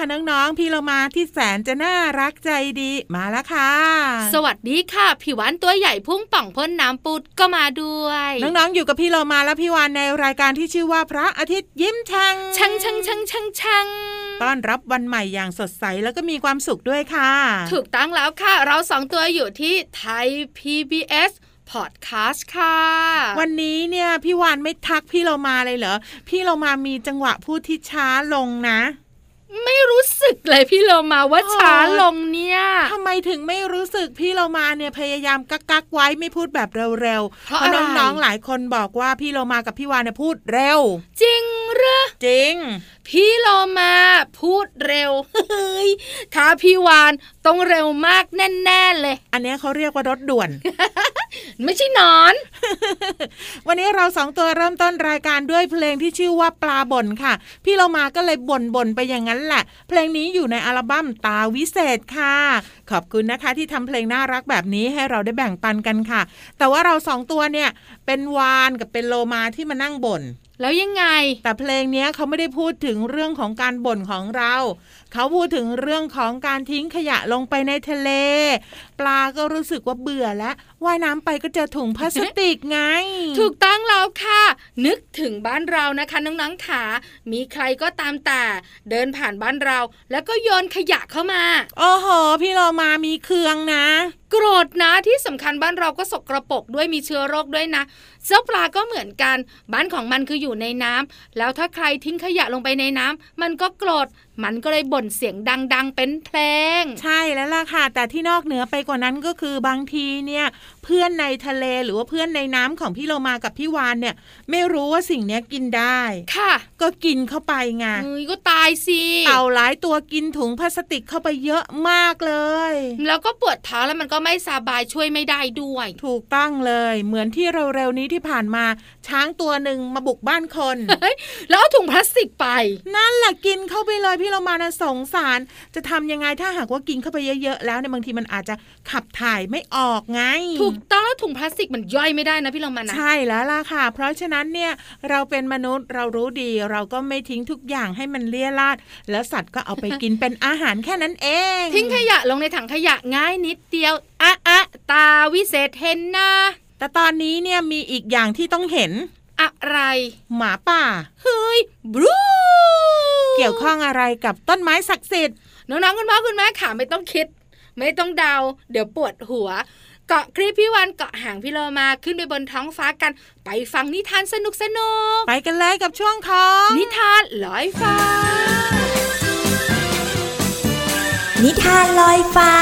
ที่แสนจะน่ารักใจดีมาแล้วค่ะ สวัสดีค่ะ พี่วานตัวใหญ่พุ่งป่องพ่นน้ำปุดก็มาด้วย น้องๆ อยู่กับพี่เรามาแล้วพี่วานในรายการที่ชื่อว่าพระอาทิตย์ยิ้มช่างช่างช่างช่างช่างช่างต้อนรับวันใหม่อย่างสดใสแล้วก็มีความสุขด้วยค่ะ ถูกตั้งแล้วค่ะ เราสองตัวอยู่ที่ไทย PBS พอดแคสต์ค่ะ วันนี้เนี่ยพี่วานไม่ทักพี่เรามาเลยเหรอ พี่เรามามีจังหวะพูดที่ช้าลงนะไม่รู้สึก เลยพี่เรามาว่าช้าลงเนี่ยทำไมถึงไม่รู้สึกพี่เรามาเนี่ยพยายามกักกักไว้ไม่พูดแบบเร็วๆเพราะน้องๆหลายคนบอกว่าพี่เรามากับพี่วานเนี่ยพูดเร็ว จริงหรือจริง พี่โลมาพูดเร็วเฮ้ยถ้าพี่วานต้องเร็วมากแน่ๆเลย อันนี้เขาเรียกว่ารถด่วน ไม่ใช่นอน วันนี้เราสองตัวเริ่มต้นรายการด้วยเพลงที่ชื่อว่าปลาบ่นค่ะ พี่เรามาก็เลยบ่นบ่นไปอย่างนั้นแหละ เพลงนี้อยู่ในอัลบั้มตาวิเศษค่ะ ขอบคุณนะคะที่ทำเพลงน่ารักแบบนี้ให้เราได้แบ่งปันกันค่ะ แต่ว่าเราสองตัวเนี่ยเป็นวานกับเป็นโลมาที่มานั่งบ่น แล้วยังไง แต่เพลงนี้เขาไม่ได้พูดถึงเรื่องของการบ่นของเรา เขาพูดถึงเรื่องของการทิ้งขยะลงไปในทะเล ปลาก็รู้สึกว่าเบื่อแล้วว่ายน้ำไปก็เจอถุงพลาสติกไง ถูกต้องแล้วค่ะ นึกถึงบ้านเรานะคะน้องๆขามีใครก็ตามแต่ เดินผ่านบ้านเรา แล้วก็โยนขยะเข้ามา โอ้โห พี่เรามามีเครืองนะ โกรธนะที่สำคัญบ้านเราก็สกรปรกด้วยมีเชื้อโรคด้วยนะเจ้าปลาก็เหมือนกัน บ้านของมันคืออยู่ในน้ำแล้วถ้าใครทิ้งขยะลงไปในน้ำมันก็โกรธ มันก็เลยบ่นเสียงดัง ๆ เป็นเพลง ใช่แล้วล่ะค่ะ แต่ที่นอกเหนือไปกว่านั้นก็คือบางทีเนี่ย พื่อนในทะเลหรือว่าเพื่อนในน้ำของพี่โลมากับพี่วานเนี่ย ไม่รู้ว่าสิ่งเนี้ยกินได้ ค่ะ ก็กินเข้าไปไงเอ้ยก็ตายสิเต่าหลายตัวกินถุงพลาสติกเข้าไปเยอะมากเลย แล้วก็ปวดเท้าแล้วมันก็ไม่สบายช่วยไม่ได้ด้วย ถูกต้องเลย เหมือนที่เร็วๆนี้ที่ผ่านมา ช้างตัวหนึ่งมาบุกบ้านคนแล้วเอาถุงพลาสติกไป นั่นแหละกินเข้าไปเลยพี่เรามานะสงสาร จะทำยังไงถ้าหากว่ากินเข้าไปเยอะๆแล้วเนี่ยบางทีมันอาจจะขับถ่ายไม่ออกไง ถูกต้องแล้วถุงพลาสติกมันย่อยไม่ได้นะพี่เรามานะใช่แล้วล่ะค่ะ เพราะฉะนั้นเนี่ยเราเป็นมนุษย์เรารู้ดีเราก็ไม่ทิ้งทุกอย่างให้มันเลี่ยราดแล้วสัตว์ก็เอาไปกินเป็นอาหารแค่นั้นเอง ทิ้งขยะลงในถังขยะง่ายนิดเดียวอะอะตาวิเศษเห็นนะแต่ตอนนี้เนี่ยมีอีกอย่างที่ต้องเห็นอะไร หมาป่าเฮ้ยบรูเกี่ยวข้องอะไรกับต้นไม้ศักดิ์สิทธิ์น้องๆคุณพ่อคุณแม่ขาไม่ต้องคิด ไม่ต้องเดา เดี๋ยวปวดหัว เกาะคลิปพี่วันเกาะหางพี่โลมาขึ้นไปบนท้องฟ้ากัน ไปฟังนิทานสนุกสนุกไปกันเลยกับช่วงของนิทานลอยฟ้า นิทานลอยฟ้า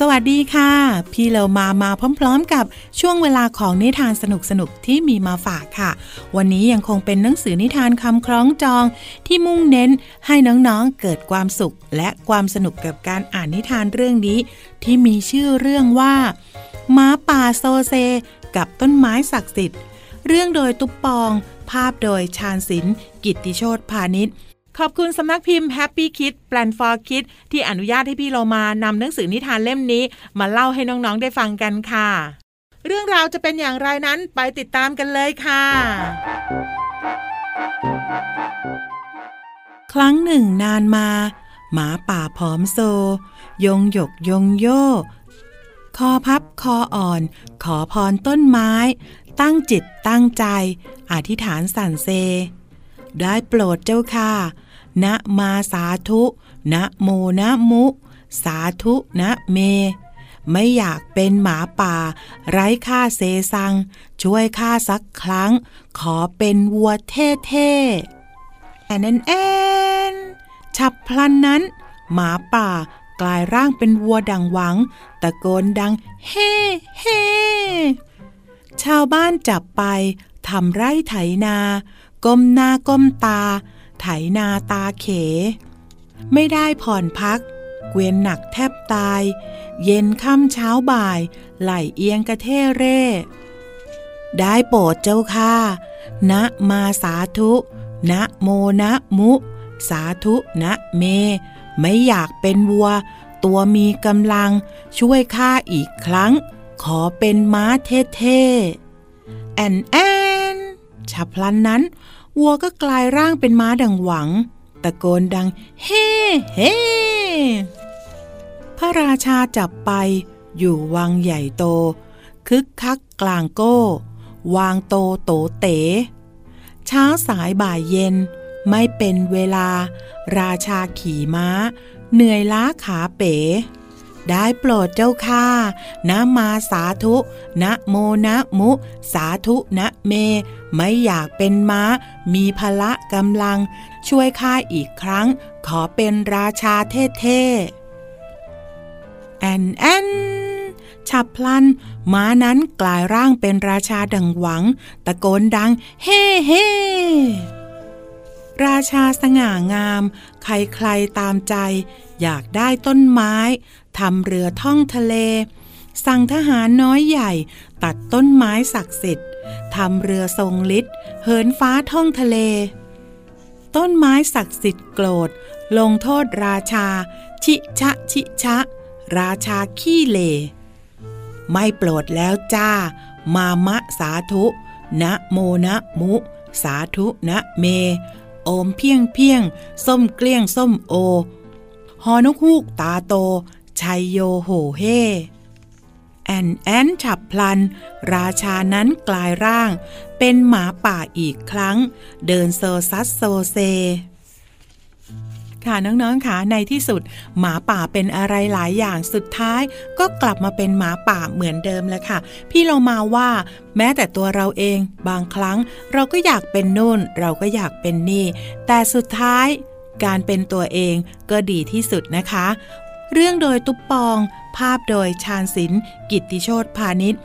สวัสดีค่ะ พี่เรามามาพร้อม ๆ กับช่วงเวลาของนิทานสนุกๆที่มีมาฝากค่ะ วันนี้ยังคงเป็นหนังสือนิทานคำคล้องจอง ที่มุ่งเน้นให้น้องๆเกิดความสุข และความสนุกกับการอ่านนิทานเรื่องนี้ ที่มีชื่อเรื่องว่าม้าป่าโซเซ กับต้นไม้ศักดิ์สิทธิ์ เรื่องโดยตุ๊ปปอง ภาพโดยชาญศิลป์กิติโชตพาณิชย์ ขอบคุณสำนักพิมพ์ Happy Kid Plan for Kids ที่อนุญาตให้พี่เรามานำหนังสือนิทานเล่มนี้ มาเล่าให้น้องๆได้ฟังกันค่ะ เรื่องราวจะเป็นอย่างไรนั้นไปติดตามกันเลยค่ะ ครั้งหนึ่งนานมา หมาป่าผอมโซ ยงหยกยงโยคอพับคออ่อน ขอพรต้นไม้ ตั้งจิตตั้งใจ อธิษฐานสั่นเซ ได้โปรดเจ้าค่ะ นะมาสาธุ นะโมนะมุ สาธุนะเม ไม่อยากเป็นหมาป่า ไร้ค่าเซซัง ช่วยข้าสักครั้ง ขอเป็นวัวเท่ๆแอนแอนแอนฉับพลันนั้น หมาป่ากลายร่างเป็นวัวดังหวัง ตะโกนดัง เฮ่เฮ่ชาวบ้านจับไปทำไร่ไถนา ก้มหน้าก้มตา ไถนาตาเข ไม่ได้ผ่อนพัก เกวียนหนักแทบตาย เย็นค่ำเช้าบ่าย ไหลเอียงกระเท่เร่ ได้โปรดเจ้าค่ะนะมาสาธุ นะโมนะมุ สาธุนะเม ไม่อยากเป็นวัว ตัวมีกำลังช่วยข้าอีกครั้ง ขอเป็นม้าเท่ๆแอนแอนฉับพลันนั้น วัวก็กลายร่างเป็นม้าดังหวัง ตะโกนดัง เฮ่เฮ่พระราชาจับไปอยู่วังใหญ่โต คึกคักกลางโก้ วางโตโตเต๋เช้าสายบ่ายเย็น ไม่เป็นเวลา ราชาขี่ม้า เหนื่อยล้าขาเป๋ ได้โปรดเจ้าค่านะมาสาธุนะโมนะมุ สาธุนะเม ไม่อยากเป็นม้า มีพละกำลัง ช่วยข้าอีกครั้ง ขอเป็นราชาเท่ๆ แอนแอนฉับพลัน ม้านั้นกลายร่างเป็นราชาดังหวัง ตะโกนดัง เฮ่เฮ่ ราชาสง่างาม ใครๆตามใจ อยากได้ต้นไม้ทำเรือท่องทะเล สั่งทหารน้อยใหญ่ตัดต้นไม้ศักดิ์สิทธิ์ทำเรือทรงฤทธิ์เหินฟ้าท่องทะเล ต้นไม้ศักดิ์สิทธิ์โกรธ ลงโทษราชา ชิชะชิชะ ราชาขี้เล ไม่โปรดแล้วจ้า มามะสาธุ นะโมนะมุ สาธุนะเม โอมเพียงเพียง ส้มเกลี้ยงส้มโอ ฮอนกฮูกตาโต ชัยโยโหเฮแอนแอนฉับพลัน ราชานั้นกลายร่าง เป็นหมาป่าอีกครั้ง เดินโซซัดโซเซ ค่ะน้องๆค่ะในที่สุด หมาป่าเป็นอะไรหลายอย่างสุดท้าย ก็กลับมาเป็นหมาป่าเหมือนเดิมเลยค่ะ พี่เรามาว่า แม้แต่ตัวเราเอง บางครั้ง เราก็อยากเป็นนู่น เราก็อยากเป็นนี่ แต่สุดท้าย การเป็นตัวเองก็ดีที่สุดนะคะ เรื่องโดยตุ๊ปปอง ภาพโดยชาญศิลป์กิตติโชตพาณิชย์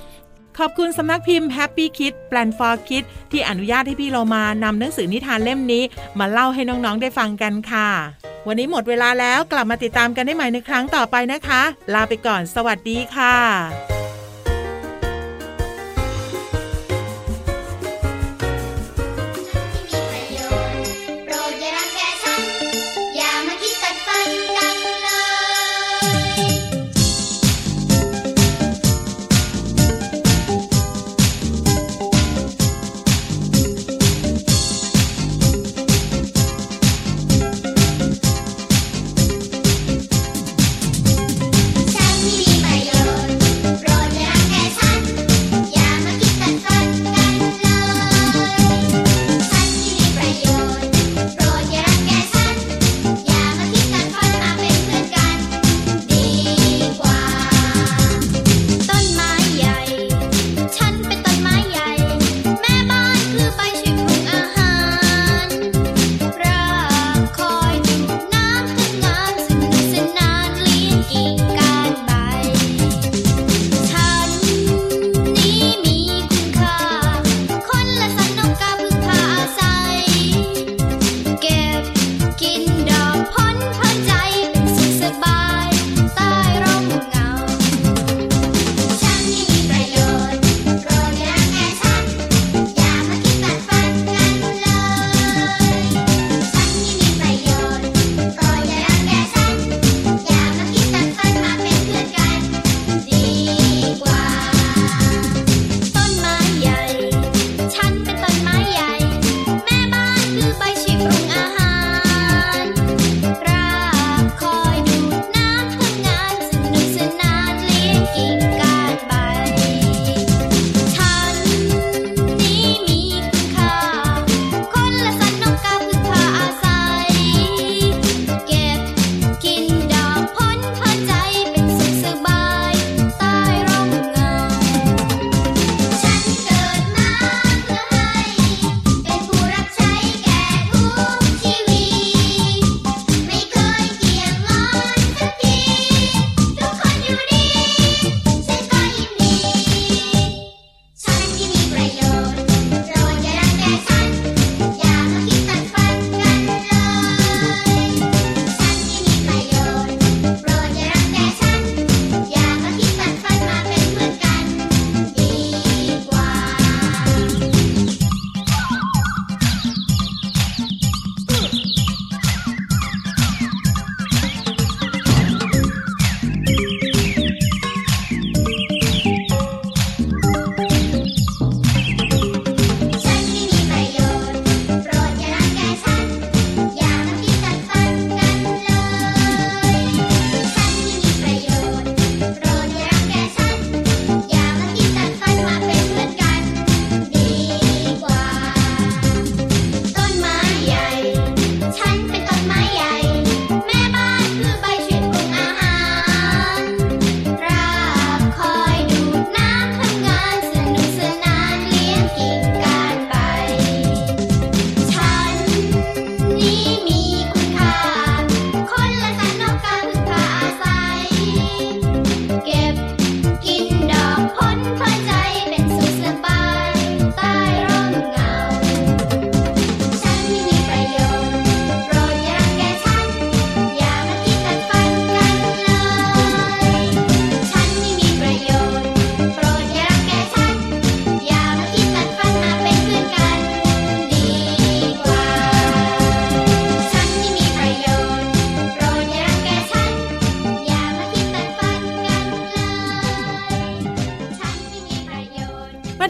ขอบคุณสำนักพิมพ์ Happy Kid Plan for Kid ที่อนุญาตให้พี่เรามานำหนังสือนิทานเล่มนี้ มาเล่าให้น้องๆได้ฟังกันค่ะ วันนี้หมดเวลาแล้วกลับมาติดตามกันได้ใหม่ในครั้งต่อไปนะคะ ลาไปก่อนสวัสดีค่ะ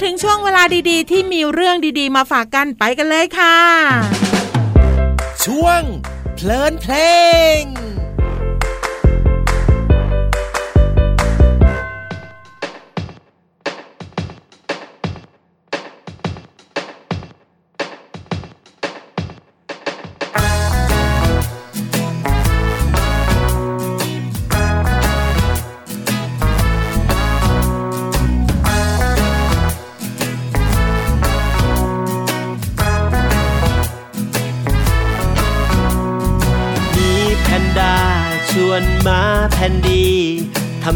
ถึงช่วงเวลาดีๆ ที่มีเรื่องดีๆ มาฝากกันไปกันเลยค่ะ ช่วงเพลินเพลง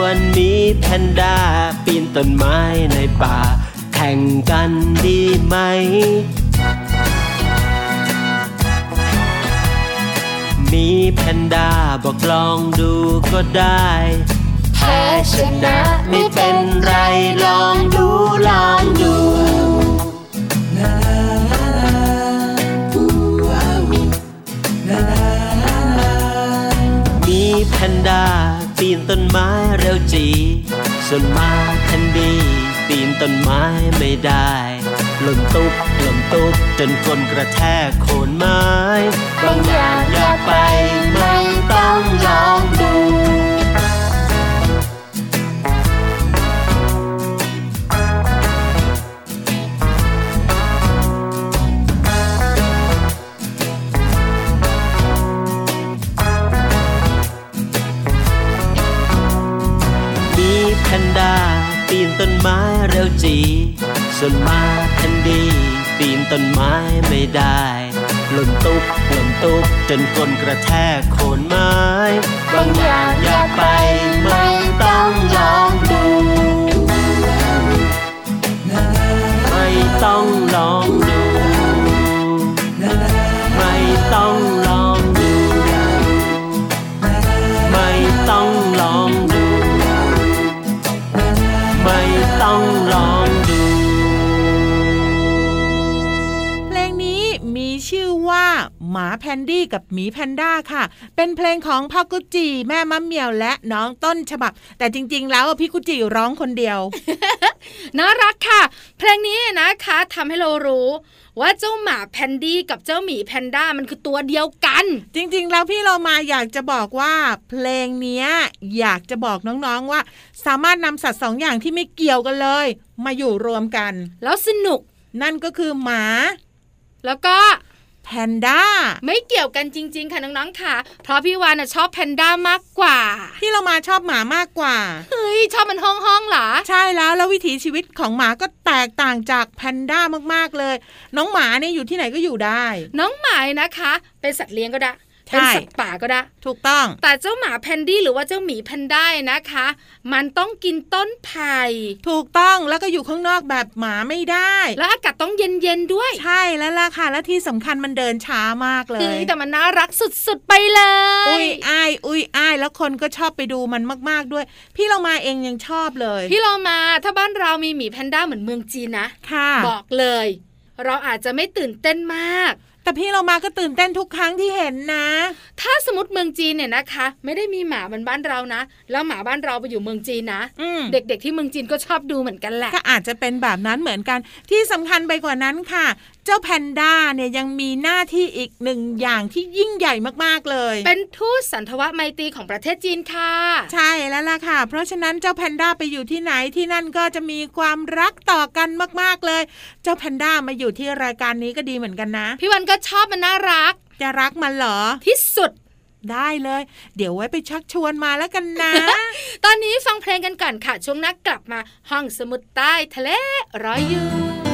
วนมีแพนด้าปีนต้นไม้ในป่า แข่งกันดีไหม มีแพนด้าบอกลองดูก็ได้แพ้ชนะไม่เป็นไรลองดูลองดูมีแพนด้าปีนต้นไม้ เร็วจีส่วนมาคันดีปีนต้นไม้ไม่ได้หล่นตุ๊บหล่นตุ๊บจนคนกระแทกโคนไม้ บางอย่างอยากไป ไม้เร็วจี ส่วนมาแคนดี ปีนต้นไม้ไม่ได้หล่นตุ๊บหล่นตุ๊บจนคนกระแทกโคนไม้บางอย่างอยากไปไม่ต้องลองดู ไม่ต้องลองดู ไม่ต้องลองดู ไม่ต้อง หมาแพนดี้กับหมีแพนด้าค่ะ เป็นเพลงของพ่อกุจิแม่มะเหมียและน้องต้นฉบับ แต่จริง ๆ แล้วพี่กุจิร้องคนเดียว น่ารักค่ะ เพลงนี้นะคะทำให้เรารู้ว่าเจ้าหมาแพนดี้กับเจ้าหมีแพนด้ามันคือตัวเดียวกัน จริง ๆ แล้วพี่เรามาอยากจะบอกว่า เพลงเนี้ยอยากจะบอกน้องๆว่า สามารถนำสัตว์สองอย่างที่ไม่เกี่ยวกันเลย มาอยู่รวมกัน แล้วสนุกนั่นก็คือหมา แล้วก็ แพนด้าไม่เกี่ยวกันจริง ๆ ค่ะน้องๆค่ะ เพราะพี่วานน่ะชอบแพนด้ามากกว่า พี่เรามาชอบหมามากกว่า เฮ้ย ชอบมันห้องห้องๆเหรอ ใช่แล้วแล้ววิถีชีวิตของหมาก็แตกต่างจากแพนด้ามากๆเลย น้องหมาเนี่ยอยู่ที่ไหนก็อยู่ได้ น้องหมายนะคะ เป็นสัตว์เลี้ยงก็ได้ใช่ เป็นสัตว์ป่าก็ได้ ถูกต้อง แต่เจ้าหมาแพนดี้หรือว่าเจ้าหมีแพนด้านะคะ มันต้องกินต้นไผ่ถูกต้องแล้วก็อยู่ข้างนอกแบบหมาไม่ได้ แล้วอากาศต้องเย็นๆด้วย ใช่แล้วล่ะค่ะและที่สำคัญมันเดินช้ามากเลเฮ้ยยแต่มันน่ารักสุดๆไปเลย อุ้ยอ้ายอุ้ยอ้ายแล้วคนก็ชอบไปดูมันมากๆด้วย พี่เรามาเองยังชอบเลย พี่เรามาถ้าบ้านเรามีหมีแพนด้าเหมือนเมืองจีนนะ ค่ะ บอกเลย เราอาจจะไม่ตื่นเต้นมาก แต่พี่เรามาก็ตื่นเต้นทุกครั้งที่เห็นนะ ถ้าสมมติเมืองจีนเนี่ยนะคะ ไม่ได้มีหมาเหมือนบ้านเรานะ แล้วหมาบ้านเราไปอยู่เมืองจีนนะอืมเด็กๆที่เมืองจีนก็ชอบดูเหมือนกันแหละก็อาจจะเป็นแบบนั้นเหมือนกันที่สำคัญไปกว่านั้นค่ะเจ้าแพนด้าเนี่ยยังมีหน้าที่อีกหนึ่งอย่างที่ยิ่งใหญ่มากๆเลย เป็นทูตสันทวไมตรีของประเทศจีนค่ะ ใช่แล้วล่ะค่ะ เพราะฉะนั้นเจ้าแพนด้าไปอยู่ที่ไหนที่นั่นก็จะมีความรักต่อกันมากๆเลย เจ้าแพนด้ามาอยู่ที่รายการนี้ก็ดีเหมือนกันนะ พี่วันก็ชอบมันน่ารัก จะรักมันเหรอ ที่สุดได้เลย เดี๋ยวไว้ไปชักชวนมาแล้วกันนะ ตอนนี้ฟังเพลงกันก่อนค่ะ ช่วงนักกลับมาห้องสมุดใต้ทะเลรออยู่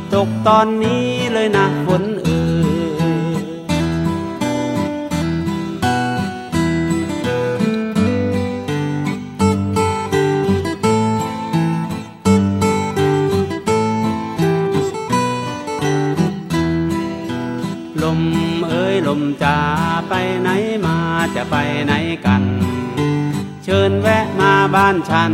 ตกตอนนี้เลยนะฝนเอ่ยลมเอ้ยลมจะไปไหนมาจะไปไหนกัน เชิญแวะมาบ้านฉัน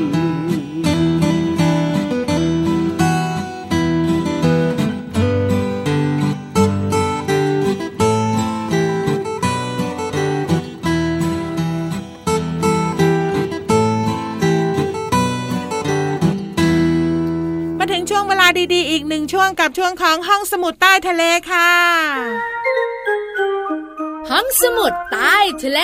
ดีๆ อีกหนึ่งช่วงกับช่วงของห้องสมุดใต้ทะเลค่ะ ห้องสมุดใต้ทะเล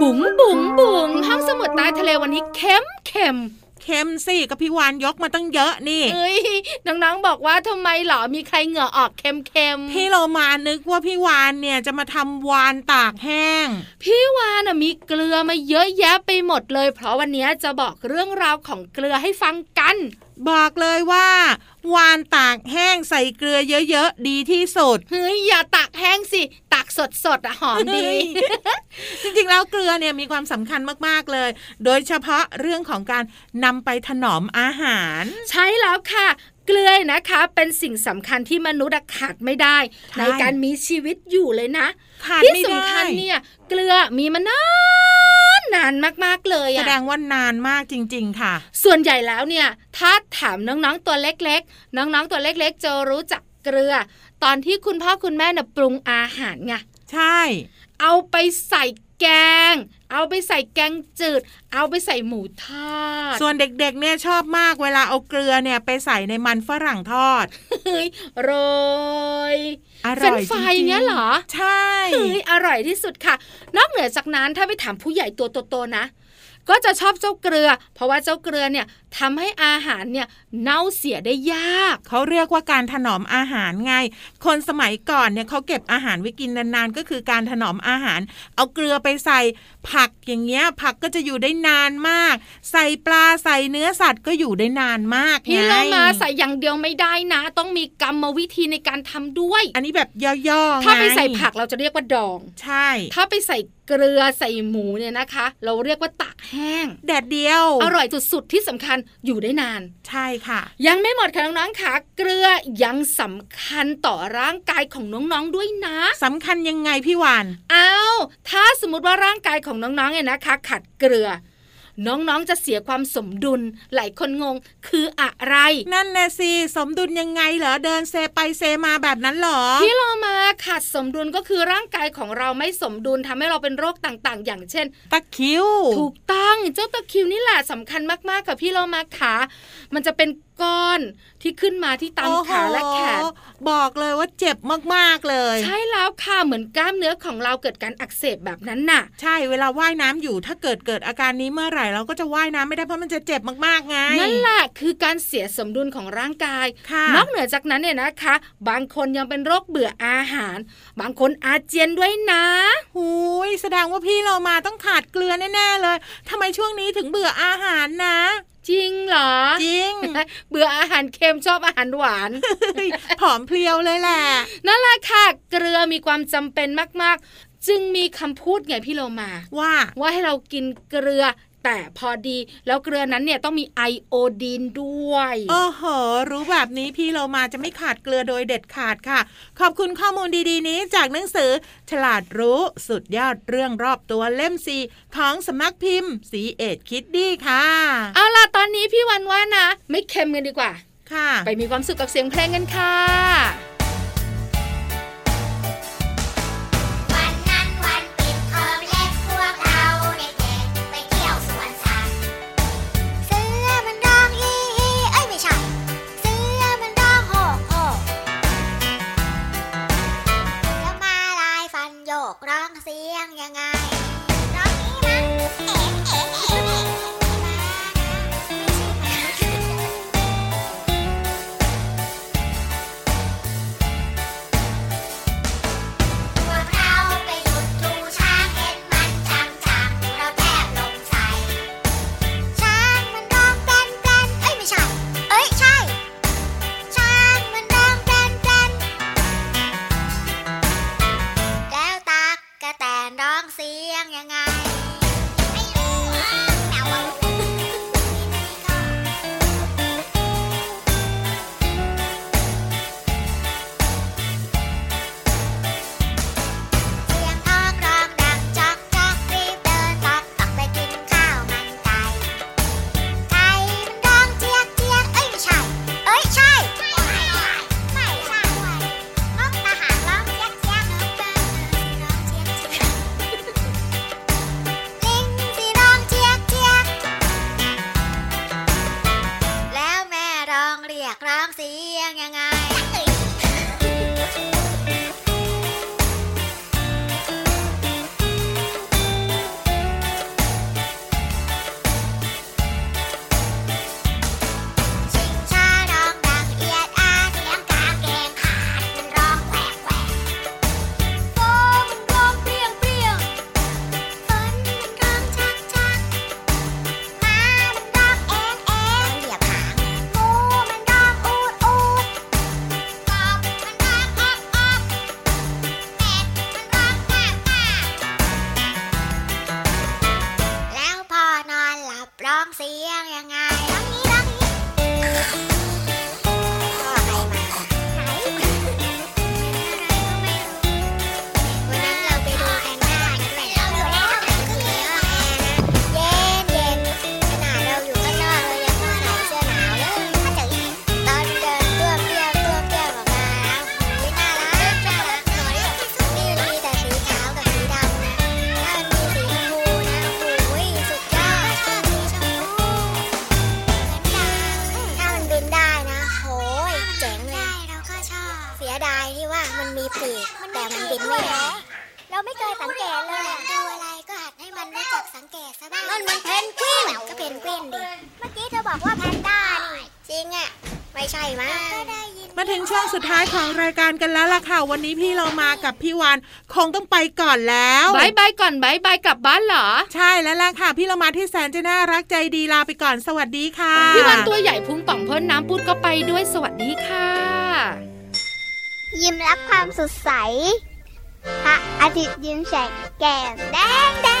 บุ๋งบุ๋งบุ๋งห้องสมุดใต้ทะเลวันนี้เข้มเข้ม เข้มสิกับพี่วานยกมาตั้งเยอะนี่เอ้ยน้องๆบอกว่าทำไมเหรอมีใครเหงื่อออกเค็มเค็มๆพี่เรามานึกว่าพี่วานเนี่ยจะมาทำวานตากแห้ง พี่วานน่ะมีเกลือมาเยอะแยะไปหมดเลย เพราะวันนี้จะบอกเรื่องราวของเกลือให้ฟังกัน บอกเลยว่าวานตากแห้งใส่เกลือเยอะๆ ดีที่สุดเฮ้ยอย่าตักแห้งสิตักสดสดๆอะหอมดี จริงๆแล้วเกลือเนี่ยมีความสำคัญมากๆเลย โดยเฉพาะเรื่องของการนำไปถนอมอาหาร ใช่แล้วค่ะเกลือนะคะเป็นสิ่งสำคัญที่มนุษย์อะขาดไม่ได้ใช่ในการมีชีวิตอยู่เลยนะขาดที่ไม่ได้สำคัญเนี่ยเกลือมีมานาน นานมากๆเลยแสอะดงว่านานมากจริง ๆ ค่ะ ส่วนใหญ่แล้วเนี่ย ถ้าถามน้องๆตัวเล็ก ๆ น้องๆตัวเล็กๆจะรู้จักเกลือ ตอนที่คุณพ่อคุณแม่เนี่ยปรุงอาหารไงใช่ เอาไปใส่แกง เอาไปใส่แกงจืด เอาไปใส่หมูทอด ส่วนเด็กๆเนี่ยชอบมากเวลาเอาเกลือเนี่ยไปใส่ในมันฝรั่งทอด เฮ้ยโรยอ เฟรร่นอยช์ฟจรายริงๆเงี้ยเหรอ ใช่เฮ้ยอร่อยที่สุดค่ะ นอกเหนือจากนั้นถ้าไปถามผู้ใหญ่ตัวโตๆนะก็จะชอบเจ้าเกลือ เพราะว่าเจ้าเกลือเนี่ยทำให้อาหารเนี่ยเน่าเสียได้ยาก เขาเรียกว่าการถนอมอาหารไง คนสมัยก่อนเนี่ยเขาเก็บอาหารไว้กินนานๆ ก็คือการถนอมอาหาร เอาเกลือไปใส่ผักอย่างเงี้ย ผักก็จะอยู่ได้นานมาก ใส่ปลาใส่เนื้อสัตว์ก็อยู่ได้นานมากพี่ไงเรามาใส่อย่างเดียวไม่ได้นะ ต้องมีกรรมวิธีในการทำด้วย อันนี้แบบย่อๆถ้าไปงใส่ผักเราจะเรียกว่าดอง ใช่ ถ้าไปใส่เกลือใส่หมูเนี่ยนะคะ เราเรียกว่าตากแห้ง แดดเดียว อร่อยสุดๆที่สำคัญอยู่ได้นาน ใช่ค่ะ ยังไม่หมดค่ะน้องๆค่ะเกลือยังสำคัญต่อร่างกายของน้องๆด้วยนะสำคัญยังไงพี่วานเอาถ้าสมมติว่าร่างกายของน้องๆเนี่ยนะคะขาดเกลือ น้องๆจะเสียความสมดุลหลายคนงง คืออะไร นั่นแน่สิสมดุลยังไงเหรอเดินเซไปเซมาแบบนั้นเหรอที่เรามาขาดสมดุลก็คือร่างกายของเราไม่สมดุลทำให้เราเป็นโรคต่างๆ อย่างเช่น ตะคริว ถูกต้องเจ้าตะคริวนี่แหละสำคัญมากๆกับพี่เรามาขามันจะเป็นก้อนที่ขึ้นมาที่ตามโอ้โหขาและแขน บอกเลยว่าเจ็บมากๆเลย ใช่แล้วค่ะเหมือนกล้ามเนื้อของเราเกิดการอักเสบแบบนั้นน่ะ ใช่เวลาว่ายน้ำอยู่ถ้าเกิดเกิดอาการนี้เมื่อไหร่เราก็จะว่ายน้ำไม่ได้เพราะมันจะเจ็บมากๆไงนั่นแหละคือการเสียสมดุลของร่างกายค่ะนอกเหนือจากนั้นเนี่ยนะคะ บางคนยังเป็นโรคเบื่ออาหาร บางคนอาเจียนด้วยนะหูยแสดงว่าพี่เรามาต้องขาดเกลือแน่ๆเลยทำไมช่วงนี้ถึงเบื่ออาหารนะ จริงเหรอ จริง เบื่ออาหารเค็มชอบอาหารหวานผอมเพรียวเลยแหละนั่นแหละค่ะ เกลือมีความจำเป็นมากๆ จึงมีคำพูดไงพี่โลมาว่า ว่าให้เรากินเกลือ แต่พอดีแล้วเกลือนั้นเนี่ยต้องมีไอโอดีนด้วยโอ้โหรู้แบบนี้พี่เรามาจะไม่ขาดเกลือโดยเด็ดขาดค่ะ ขอบคุณข้อมูลดีๆ นี้จากหนังสือ ฉลาดรู้สุดยอดเรื่องรอบตัวเล่มซีของสำนักพิมพ์ สีเอ็ดคิดดีค่ะ เอาล่ะตอนนี้พี่วันว่านะ ไม่เค็มกันดีกว่า ค่ะ ไปมีความสุขกับเสียงเพลงกันค่ะายของรายการกันแล้วล่ะค่ะ วันนี้พี่เรามากับพี่วานคงต้องไปก่อนแล้วบายบายก่อนบายบายกลับบ้านเหรอ ใช่แล้วล่ะค่ะ พี่เรามาที่แสนจะน่ารักใจดีลาไปก่อนสวัสดีค่ะ พี่วานตัวใหญ่พุงป่องพ้นน้ำปุดก็ไปด้วยสวัสดีค่ะ ยิ้มรับความสดใสพระอาทิตย์ยิ้มแฉกแก้มแดงแดง